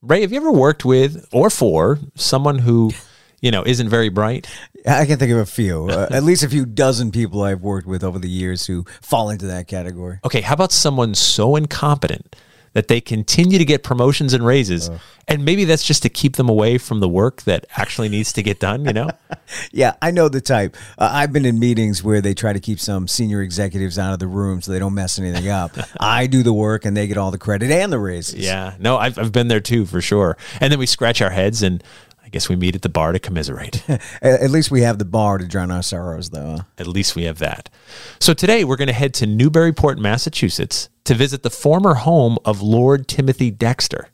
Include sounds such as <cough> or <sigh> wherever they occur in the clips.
Ray, have you ever worked with or for someone who, you know, isn't very bright? I can think of a few, uh, at least a few dozen people I've worked with over the years who fall into that category. Okay, how about someone so incompetent that they continue to get promotions and raises, and maybe that's just to keep them away from the work that actually needs to get done, you know? <laughs> Yeah, I know the type. Uh, I've been in meetings where they try to keep some senior executives out of the room so they don't mess anything up. <laughs> I do the work and they get all the credit and the raises. yeah, no, I've, I've been there too, for sure. And then we scratch our heads and I guess we meet at the bar to commiserate. <laughs> At at least we have the bar to drown our sorrows, though. At least we have that. So today we're going to head to Newburyport, Massachusetts to visit the former home of Lord Timothy Dexter.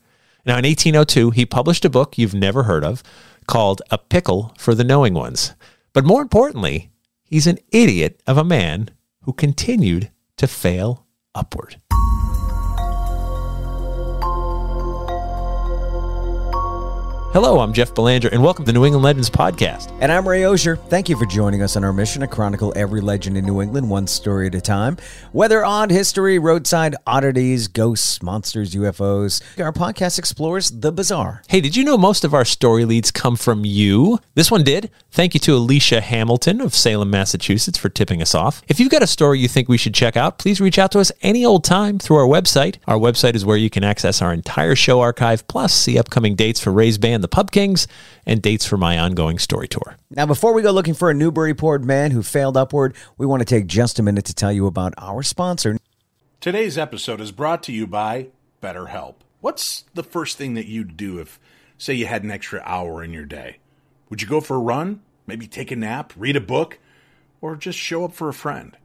Now, in 1802, he published a book you've never heard of called A Pickle for the Knowing Ones. But more importantly, he's an idiot of a man who continued to fail upward. Hello, I'm Jeff Belanger, and welcome to New England Legends Podcast. And I'm Ray Auger. Thank you for joining us on our mission to chronicle every legend in New England, one story at a time. Whether odd history, roadside oddities, ghosts, monsters, UFOs, our podcast explores the bizarre. Hey, did you know most of our story leads come from you? This one did. Thank you to Alicia Hamilton of Salem, Massachusetts for tipping us off. If you've got a story you think we should check out, please reach out to us any old time through our website. Our website is where you can access our entire show archive, plus see upcoming dates for Ray's band, the Pub Kings, and dates for my ongoing story tour. Now, before we go looking for a Newburyport man who failed upward, we want to take just a minute to tell you about our sponsor. Today's episode is brought to you by BetterHelp. What's the first thing that you'd do if, say, you had an extra hour in your day? Would you go for a run? Maybe take a nap, read a book, or just show up for a friend?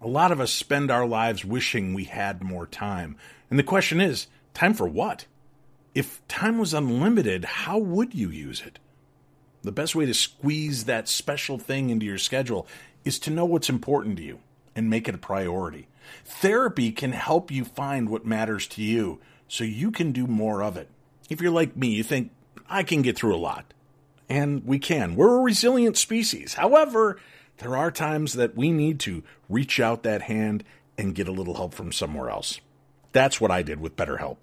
A lot of us spend our lives wishing we had more time. And the question is time for what? If time was unlimited, how would you use it? The best way to squeeze that special thing into your schedule is to know what's important to you and make it a priority. Therapy can help you find what matters to you so you can do more of it. If you're like me, you think, I can get through a lot. And we can. We're a resilient species. However, there are times that we need to reach out that hand and get a little help from somewhere else. That's what I did with BetterHelp.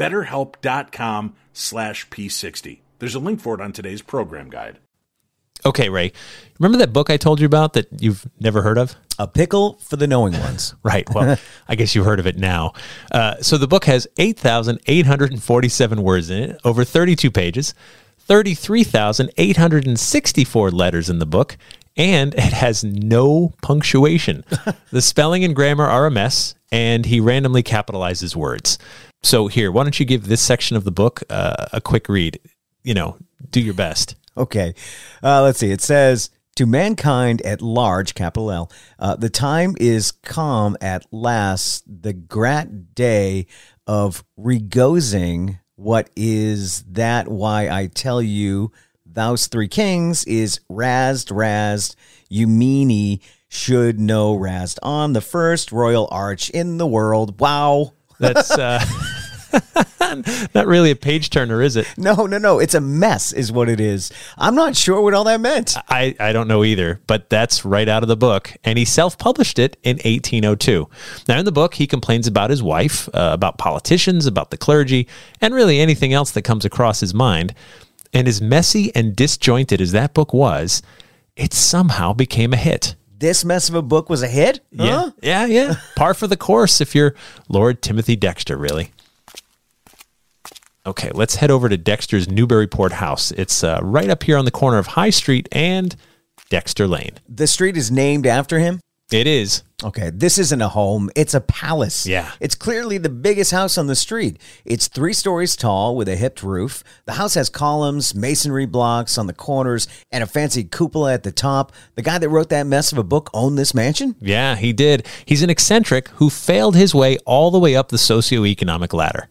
betterhelp.com slash p60 there's a link for it on today's program guide Okay, Ray, remember that book I told you about that you've never heard of? A pickle for the knowing ones. <laughs> Right. Well, I guess you've heard of it now. Uh, so the book has 8,847 words in it, over 32 pages, 33,864 letters in the book, and it has no punctuation. <laughs> the spelling and grammar are a mess, and he randomly capitalizes words. So here, why don't you give this section of the book uh, a quick read? You know, do your best. Okay. Uh, let's see. It says, To mankind at large, capital L, uh, the time is come at last, the grat day of regozing. What is that? Why I tell you, thous three kings is razed, razed, you meanie should know razed on the first royal arch in the world. Wow. That's uh, <laughs> not really a page turner, is it? No, no, no. It's a mess, is what it is. I'm not sure what all that meant. I, I don't know either, but that's right out of the book. And he self published it in 1802. Now, in the book, he complains about his wife, uh, about politicians, about the clergy, and really anything else that comes across his mind. And as messy and disjointed as that book was, it somehow became a hit. This mess of a book was a hit? Huh? Yeah, yeah, yeah. Par for the course if you're Lord Timothy Dexter, really. Okay, let's head over to Dexter's Newburyport house. It's uh, right up here on the corner of High Street and Dexter Lane. The street is named after him. It is. Okay, this isn't a home, it's a palace. Yeah. It's clearly the biggest house on the street. It's three stories tall with a hipped roof. The house has columns, masonry blocks on the corners, and a fancy cupola at the top. The guy that wrote that mess of a book owned this mansion? Yeah, he did. He's an eccentric who failed his way all the way up the socioeconomic ladder.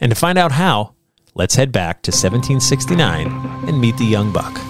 And to find out how, let's head back to 1769 and meet the young buck.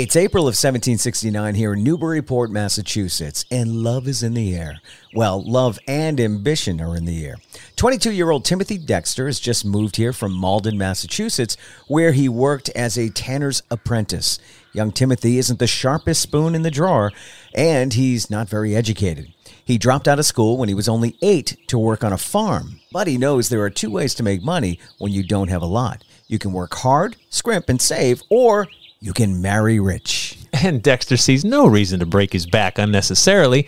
It's April of 1769 here in Newburyport, Massachusetts, and love is in the air. Well, love and ambition are in the air. 22 year old Timothy Dexter has just moved here from Malden, Massachusetts, where he worked as a tanner's apprentice. Young Timothy isn't the sharpest spoon in the drawer, and he's not very educated. He dropped out of school when he was only eight to work on a farm, but he knows there are two ways to make money when you don't have a lot. You can work hard, scrimp, and save, or you can marry rich. And Dexter sees no reason to break his back unnecessarily,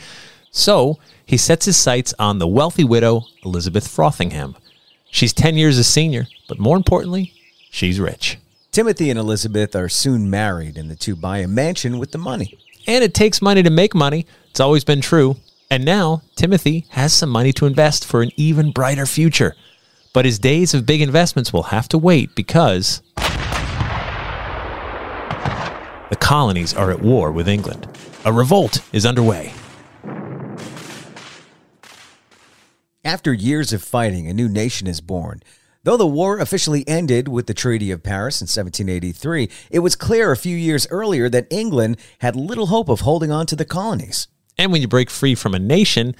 so he sets his sights on the wealthy widow, Elizabeth Frothingham. She's 10 years a senior, but more importantly, she's rich. Timothy and Elizabeth are soon married, and the two buy a mansion with the money. And it takes money to make money. It's always been true. And now Timothy has some money to invest for an even brighter future. But his days of big investments will have to wait because the colonies are at war with England. A revolt is underway. After years of fighting, a new nation is born. Though the war officially ended with the Treaty of Paris in 1783, it was clear a few years earlier that England had little hope of holding on to the colonies. And when you break free from a nation,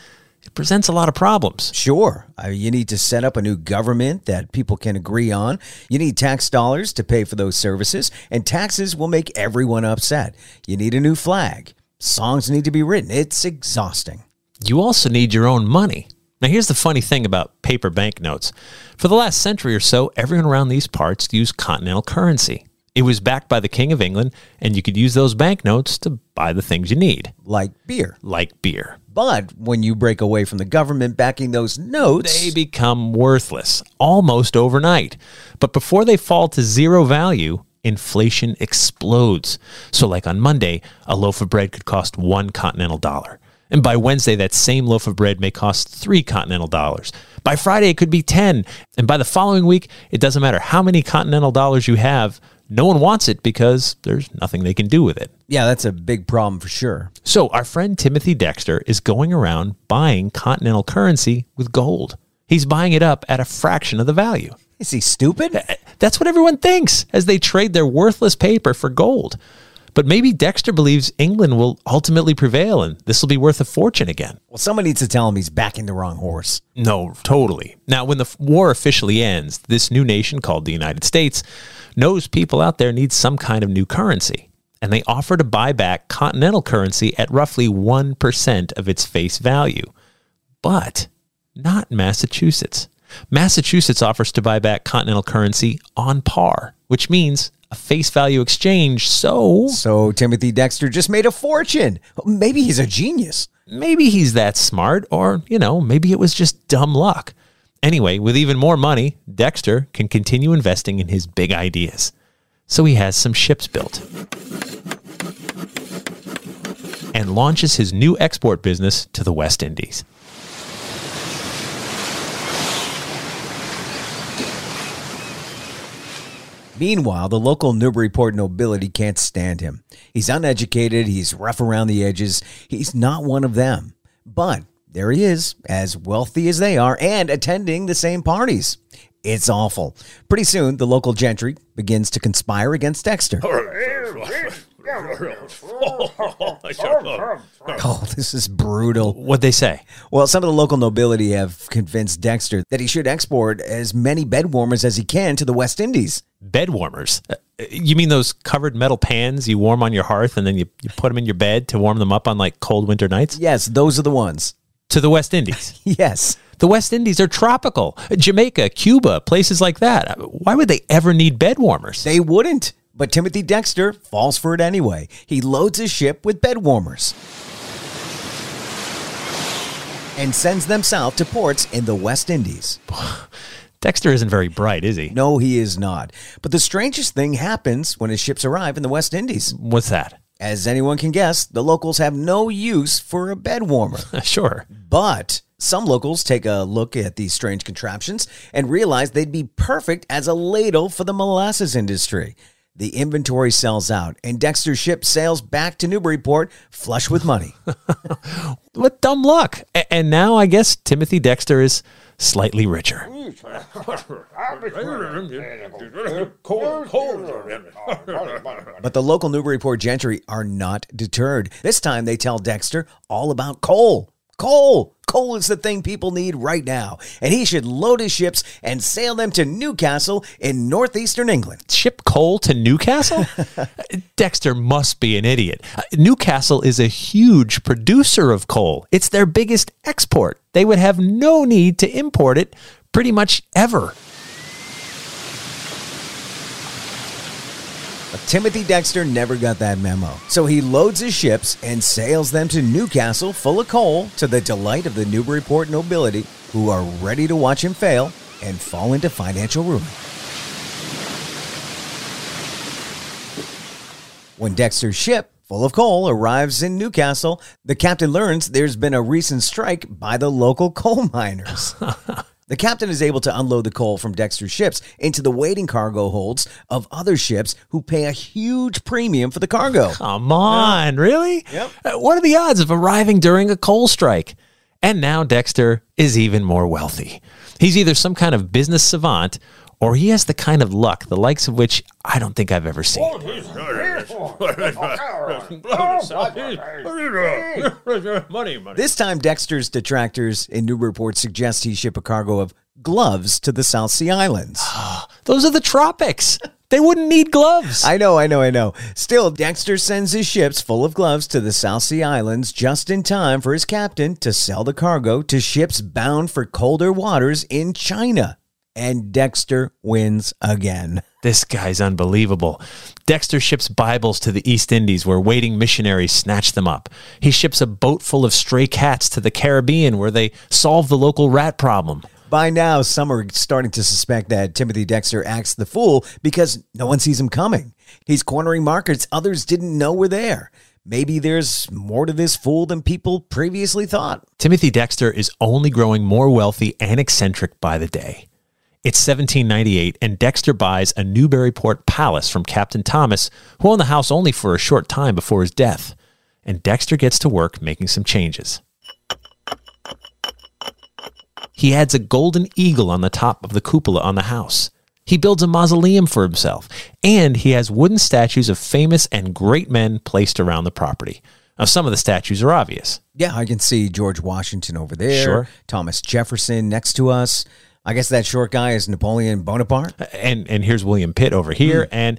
it presents a lot of problems. Sure, uh, you need to set up a new government that people can agree on. You need tax dollars to pay for those services, and taxes will make everyone upset. You need a new flag. Songs need to be written. It's exhausting. You also need your own money. Now, here's the funny thing about paper banknotes. For the last century or so, everyone around these parts used continental currency. It was backed by the King of England, and you could use those banknotes to buy the things you need, Like beer. like beer. But when you break away from the government backing those notes, They become worthless almost overnight. But before they fall to zero value, inflation explodes. So, like on Monday, a loaf of bread could cost one continental dollar. And by Wednesday, that same loaf of bread may cost three continental dollars. By Friday, it could be 10. And by the following week, it doesn't matter how many continental dollars you have, no one wants it because there's nothing they can do with it. yeah, that's a big problem for sure. So, our friend Timothy Dexter is going around buying continental currency with gold. He's buying it up at a fraction of the value. Is he stupid? That's what everyone thinks as they trade their worthless paper for gold. But maybe Dexter believes England will ultimately prevail and this will be worth a fortune again. Well, someone needs to tell him he's backing the wrong horse. No, totally. Now, when the war officially ends, this new nation called the United States knows people out there need some kind of new currency. And they offer to buy back continental currency at roughly 1% of its face value. But not Massachusetts. Massachusetts offers to buy back continental currency on par, which means a face value exchange. So So Timothy Dexter just made a fortune. Maybe he's a genius. maybe he's that smart, or, you know, maybe it was just dumb luck. Anyway, with even more money, Dexter can continue investing in his big ideas. So he has some ships built and launches his new export business to the West Indies. Meanwhile, the local Newburyport nobility can't stand him. He's uneducated, he's rough around the edges, he's not one of them. But there he is, as wealthy as they are, and attending the same parties. It's awful. Pretty soon, the local gentry begins to conspire against Dexter. <laughs> <laughs> Oh, this is brutal. What'd they say? Well, some of the local nobility have convinced Dexter that he should export as many bed warmers as he can to the West Indies. Bed warmers. Uh, You mean those covered metal pans you warm on your hearth and then you, you put them in your bed to warm them up on like cold winter nights? Yes, those are the ones. To the West Indies. <laughs> Yes. The West Indies are tropical. Jamaica, Cuba, places like that. Why would they ever need bed warmers? They wouldn't. But Timothy Dexter falls for it anyway. He loads his ship with bed warmers. and sends them south to ports in the West Indies. <sighs> Dexter isn't very bright, is he? No, he is not. But the strangest thing happens when his ships arrive in the West Indies. What's that? As anyone can guess, the locals have no use for a bed warmer. <laughs> sure. But some locals take a look at these strange contraptions and realize they'd be perfect as a ladle for the molasses industry. The inventory sells out, and Dexter's ship sails back to Newburyport flush with money. <laughs> What dumb luck. And now I guess Timothy Dexter is slightly richer. <laughs> But the local Newburyport gentry are not deterred. This time they tell Dexter all about coal. Coal! Coal is the thing people need right now, and he should load his ships and sail them to Newcastle in northeastern England. Ship coal to Newcastle? <laughs> Dexter must be an idiot. Uh, Newcastle is a huge producer of coal. It's their biggest export. They would have no need to import it pretty much ever. Timothy Dexter never got that memo. So he loads his ships and sails them to Newcastle full of coal to the delight of the Newburyport nobility who are ready to watch him fail and fall into financial ruin. When Dexter's ship, full of coal, arrives in Newcastle, the captain learns there's been a recent strike by the local coal miners. <laughs> The captain is able to unload the coal from Dexter's ships into the waiting cargo holds of other ships who pay a huge premium for the cargo. Come on, really? Yep. Uh, What are the odds of arriving during a coal strike? And now Dexter is even more wealthy. He's either some kind of business savant or he has the kind of luck, the likes of which I don't think I've ever seen. money, money. This time, Dexter's detractors in Newburyport suggest he ship a cargo of gloves to the South Sea Islands. Ah, those are the tropics. They wouldn't need gloves. I know, I know, I know. Still, Dexter sends his ships full of gloves to the South Sea Islands just in time for his captain to sell the cargo to ships bound for colder waters in China. And Dexter wins again. This guy's unbelievable. Dexter ships Bibles to the East Indies where waiting missionaries snatch them up. He ships a boat full of stray cats to the Caribbean where they solve the local rat problem. By now, some are starting to suspect that Timothy Dexter acts the fool because no one sees him coming. He's cornering markets others didn't know were there. Maybe there's more to this fool than people previously thought. Timothy Dexter is only growing more wealthy and eccentric by the day. It's 1798, and Dexter buys a Newburyport palace from Captain Thomas, who owned the house only for a short time before his death. And Dexter gets to work making some changes. He adds a golden eagle on the top of the cupola on the house. He builds a mausoleum for himself, and he has wooden statues of famous and great men placed around the property. Now, some of the statues are obvious. Yeah, I can see George Washington over there. Sure. Thomas Jefferson next to us. I guess that short guy is Napoleon Bonaparte. and and here's William Pitt over here. Hmm. And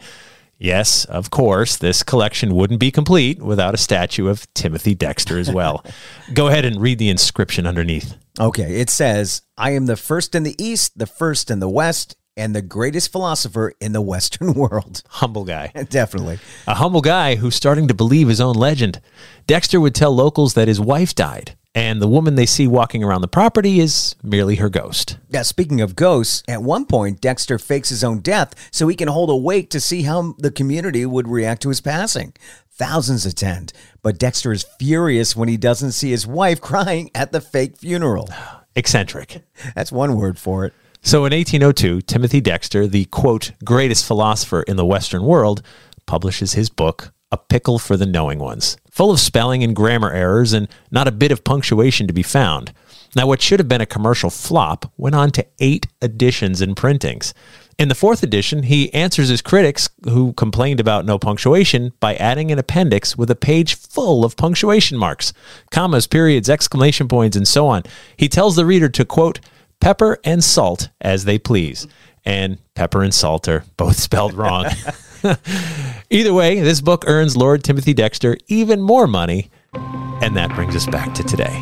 yes of course this collection wouldn't be complete without a statue of Timothy Dexter as well. <laughs> Go ahead and read the inscription underneath. Okay, it says, I am the first in the East, the first in the West, and the greatest philosopher in the Western <laughs> world. humble guy. <laughs> Definitely. a humble guy who's starting to believe his own legend. Dexter would tell locals that his wife died and the woman they see walking around the property is merely her ghost Yeah, speaking of ghosts, at one point, Dexter fakes his own death so he can hold a wake to see how the community would react to his passing. Thousands attend, but Dexter is furious when he doesn't see his wife crying at the fake funeral. <sighs> eccentric That's one word for it. So in 1802, Timothy Dexter, the quote, greatest philosopher in the Western world, publishes his book, A Pickle for the Knowing Ones, full of spelling and grammar errors and not a bit of punctuation to be found. Now, what should have been a commercial flop went on to eight editions and printings. In the fourth edition, he answers his critics who complained about no punctuation by adding an appendix with a page full of punctuation marks, commas, periods, exclamation points, and so on. He tells the reader to quote, pepper and salt as they please. And pepper and salt are both spelled wrong. <laughs> <laughs> Either way, this book earns Lord Timothy Dexter even more money. And that brings us back to today.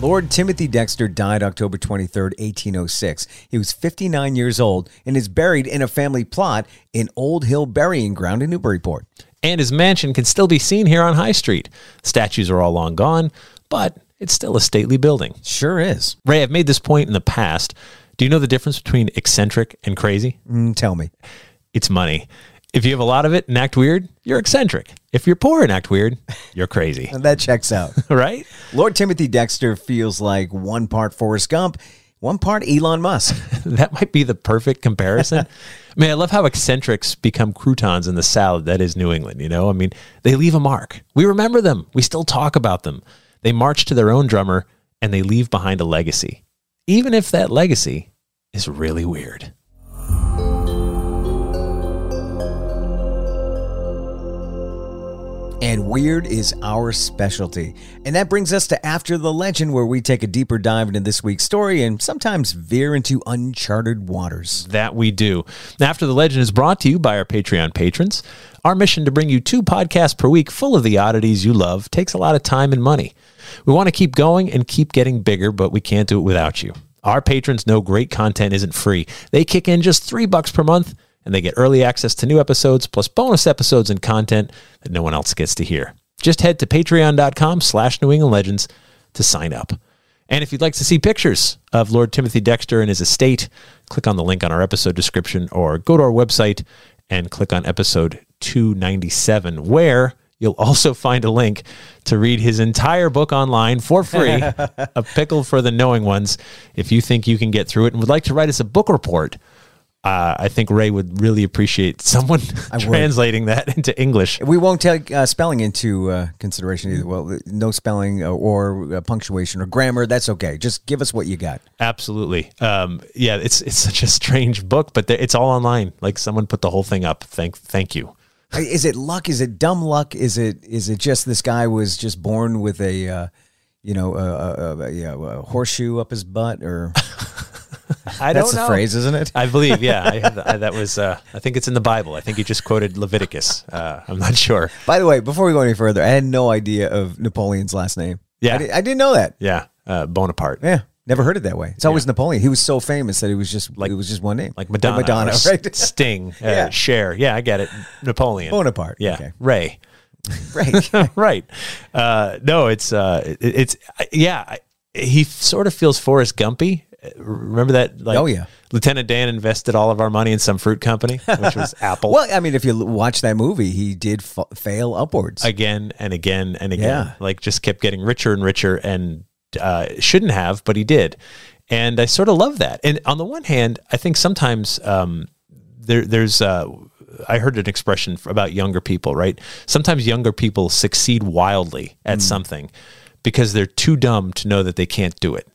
Lord Timothy Dexter died October 23rd, 1806. He was 59 years old and is buried in a family plot in Old Hill Burying Ground in Newburyport. And his mansion can still be seen here on High Street. Statues are all long gone, but it's still a stately building. Sure is. Ray, I've made this point in the past. Do you know the difference between eccentric and crazy? Mm, tell me. It's money. If you have a lot of it and act weird, you're eccentric. If you're poor and act weird, you're crazy. <laughs> That checks out. <laughs> right? Lord Timothy Dexter feels like one part Forrest Gump, one part Elon Musk. <laughs> That might be the perfect comparison. I mean, I love how eccentrics become croutons in the salad that is New England, you know? I mean, they leave a mark. We remember them. We still talk about them. They march to their own drummer and they leave behind a legacy, even if that legacy is really weird. And weird is our specialty. And that brings us to After the Legend, where we take a deeper dive into this week's story and sometimes veer into uncharted waters. That we do. After the Legend is brought to you by our Patreon patrons. Our mission to bring you two podcasts per week full of the oddities you love takes a lot of time and money. We want to keep going and keep getting bigger, but we can't do it without you. Our patrons know great content isn't free. They kick in just three bucks per month and they get early access to new episodes plus bonus episodes and content that no one else gets to hear. Just head to patreon.com slash New England Legends to sign up. And if you'd like to see pictures of Lord Timothy Dexter and his estate, click on the link on our episode description or go to our website and click on episode 297, where you'll also find a link to read his entire book online for free, <laughs> A Pickle for the Knowing Ones. If you think you can get through it and would like to write us a book report, uh, I think Ray would really appreciate someone <laughs> translating that into English. We won't take uh, spelling into uh, consideration either. Well, no spelling or uh, punctuation or grammar. That's okay. Just give us what you got. Absolutely. Um, yeah, it's it's such a strange book, but it's all online. Like someone put the whole thing up. Thank thank you. Is it luck? Is it dumb luck? Is it is it just this guy was just born with a uh, you know a, a, a, yeah, a horseshoe up his butt or <laughs> I that's don't the know. phrase, isn't it? I believe, yeah. I have, I, that was, uh, I think it's in the Bible. I think he just quoted Leviticus. Uh, I'm not sure. By the way, before we go any further, I had no idea of Napoleon's last name. Yeah. I, di- I didn't know that. Yeah, uh, Bonaparte. Yeah, never heard it that way. It's always Napoleon. He was so famous that it was just like it was just one name, Like Madonna, Madonna, or <laughs> right? Sting, uh, Yeah. Cher. Yeah, I get it. Napoleon. Bonaparte. Yeah, Okay. Ray. <laughs> right. <laughs> right. Uh, no, it's uh, it, it's yeah. I- He sort of feels Forrest Gumpy. Remember that? Like, Oh, yeah. Lieutenant Dan invested all of our money in some fruit company, which was Apple. well, I mean, if you l- watch that movie, he did f- fail upwards. again and again and again. Yeah. Like just kept getting richer and richer and uh, shouldn't have, but he did. And I sort of love that. And on the one hand, I think sometimes um, there, there's, uh, I heard an expression about younger people, right? Sometimes younger people succeed wildly at Mm. something because they're too dumb to know that they can't do it.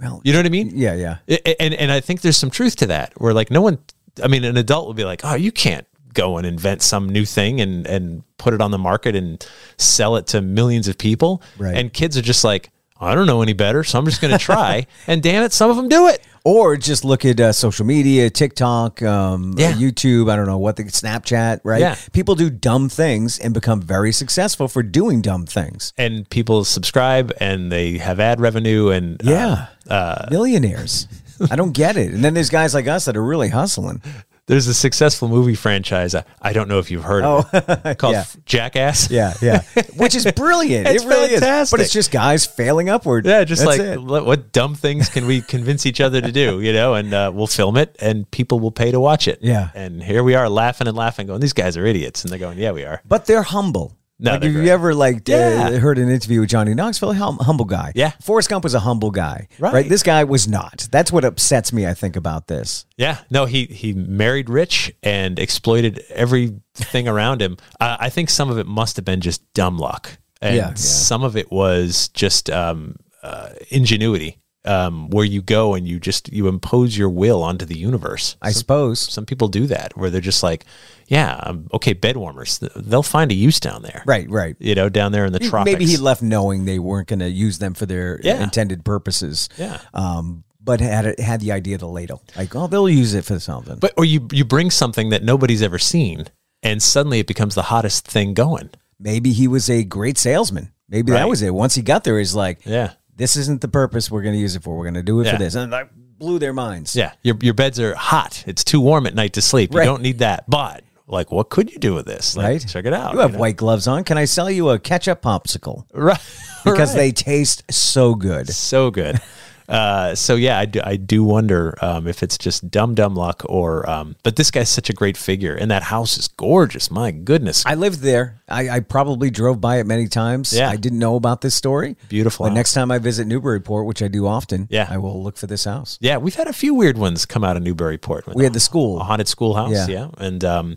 well, You know what I mean? yeah, yeah. And and I think there's some truth to that. Where like no one, I mean, an adult would be like, oh, you can't go and invent some new thing and and put it on the market and sell it to millions of people. Right. And kids are just like, I don't know any better, so I'm just going to try. <laughs> and damn it, some of them do it. Or just look at uh, social media, TikTok, um, Yeah. YouTube. I don't know what the Snapchat, right? Yeah. People do dumb things and become very successful for doing dumb things. And people subscribe and they have ad revenue and uh, Yeah, millionaires. I don't get it. And then there's guys like us that are really hustling. There's a successful movie franchise. I, I don't know if you've heard of it <laughs> called yeah. Jackass. Yeah, yeah. <laughs> Which is brilliant. It's it really is. But it's just guys failing upward. Yeah, just That's like it. what, what dumb things can we convince each other to do, you know? And uh, we'll film it, and people will pay to watch it. Yeah. And here we are, laughing and laughing, going, "These guys are idiots," and they're going, "Yeah, we are." But they're humble. No, like have you ever like Yeah. uh, heard an interview with Johnny Knoxville? Hum- humble guy. Yeah. Forrest Gump was a humble guy. Right. This guy was not. That's what upsets me. I think about this. Yeah, no, he he married rich and exploited everything around him. Uh, I think some of it must have been just dumb luck, and Yeah, yeah. some of it was just um, uh, ingenuity, um, where you go and you just you impose your will onto the universe. I suppose. Some people do that, where they're just like, "Yeah, um, okay, bed warmers. They'll find a use down there, Right. Right. You know, down there in the tropics. Maybe he left knowing they weren't going to use them for their Yeah. intended purposes. Yeah. Um, but had it, had the idea of the ladle, like, oh, they'll use it for something. But or you you bring something that nobody's ever seen, and suddenly it becomes the hottest thing going. Maybe he was a great salesman. Maybe that was it. Once he got there, he's like, Yeah. This isn't the purpose we're going to use it for. We're going to do it Yeah. for this. And that blew their minds. Yeah, your your beds are hot. It's too warm at night to sleep. Right. You don't need that. But like what could you do with this? Like, right? Check it out. You have know? white gloves on. Can I sell you a ketchup popsicle? <laughs> right Because they taste so good. so good. Uh, so yeah, I do, I do wonder um, if it's just dumb dumb luck or. Um, but this guy's such a great figure, and that house is gorgeous. My goodness, I lived there. I, I probably drove by it many times. Yeah. I didn't know about this story. Beautiful But house. next time I visit Newburyport, which I do often, Yeah. I will look for this house. yeah, we've had a few weird ones come out of Newburyport. We had the school. a haunted schoolhouse. Yeah. Yeah, and um,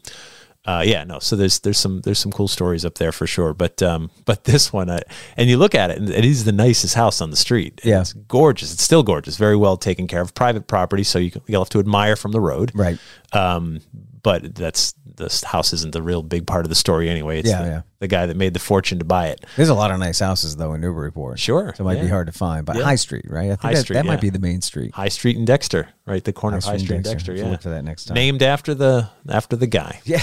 uh, yeah, no. So there's there's some there's some cool stories up there for sure. But um, but <laughs> this one, I, and you look at it, and it is the nicest house on the street. Yeah. it's gorgeous. It's still gorgeous. Very well taken care of. Private property, so you you'll have to admire from the road. Right. Um, but that's this house isn't the real big part of the story anyway. It's Yeah, the, yeah. the guy that made the fortune to buy it. There's a lot of nice houses though in Newburyport. Sure, So it might be hard to find. But Yeah. High Street, right? I think High that, Street, that might be the main street. High Street and Dexter, right? The corner of High Street and Dexter. To Yeah, Look for that next time. named after the after the guy. Yeah.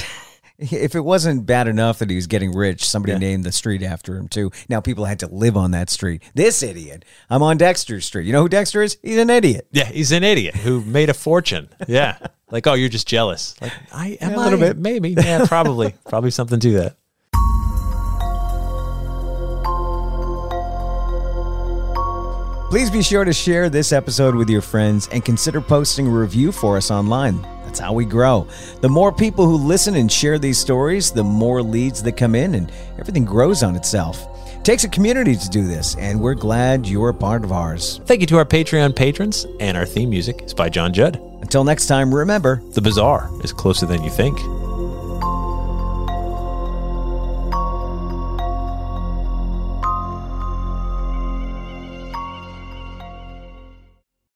If it wasn't bad enough that he was getting rich, somebody Yeah. named the street after him too. Now people had to live on that street. This idiot. I'm on Dexter Street. You know who Dexter is? He's an idiot. Yeah, he's an idiot who made a fortune. Yeah. <laughs> Like, oh, you're just jealous. Like, I am a little I? bit. Maybe. Yeah, probably. <laughs> probably something to that. Please be sure to share this episode with your friends and consider posting a review for us online. That's how we grow. The more people who listen and share these stories, the more leads that come in and everything grows on itself. It takes a community to do this, and we're glad you're a part of ours. Thank you to our Patreon patrons, and our theme music is by John Judd. Until next time, remember The Bizarre is closer than you think.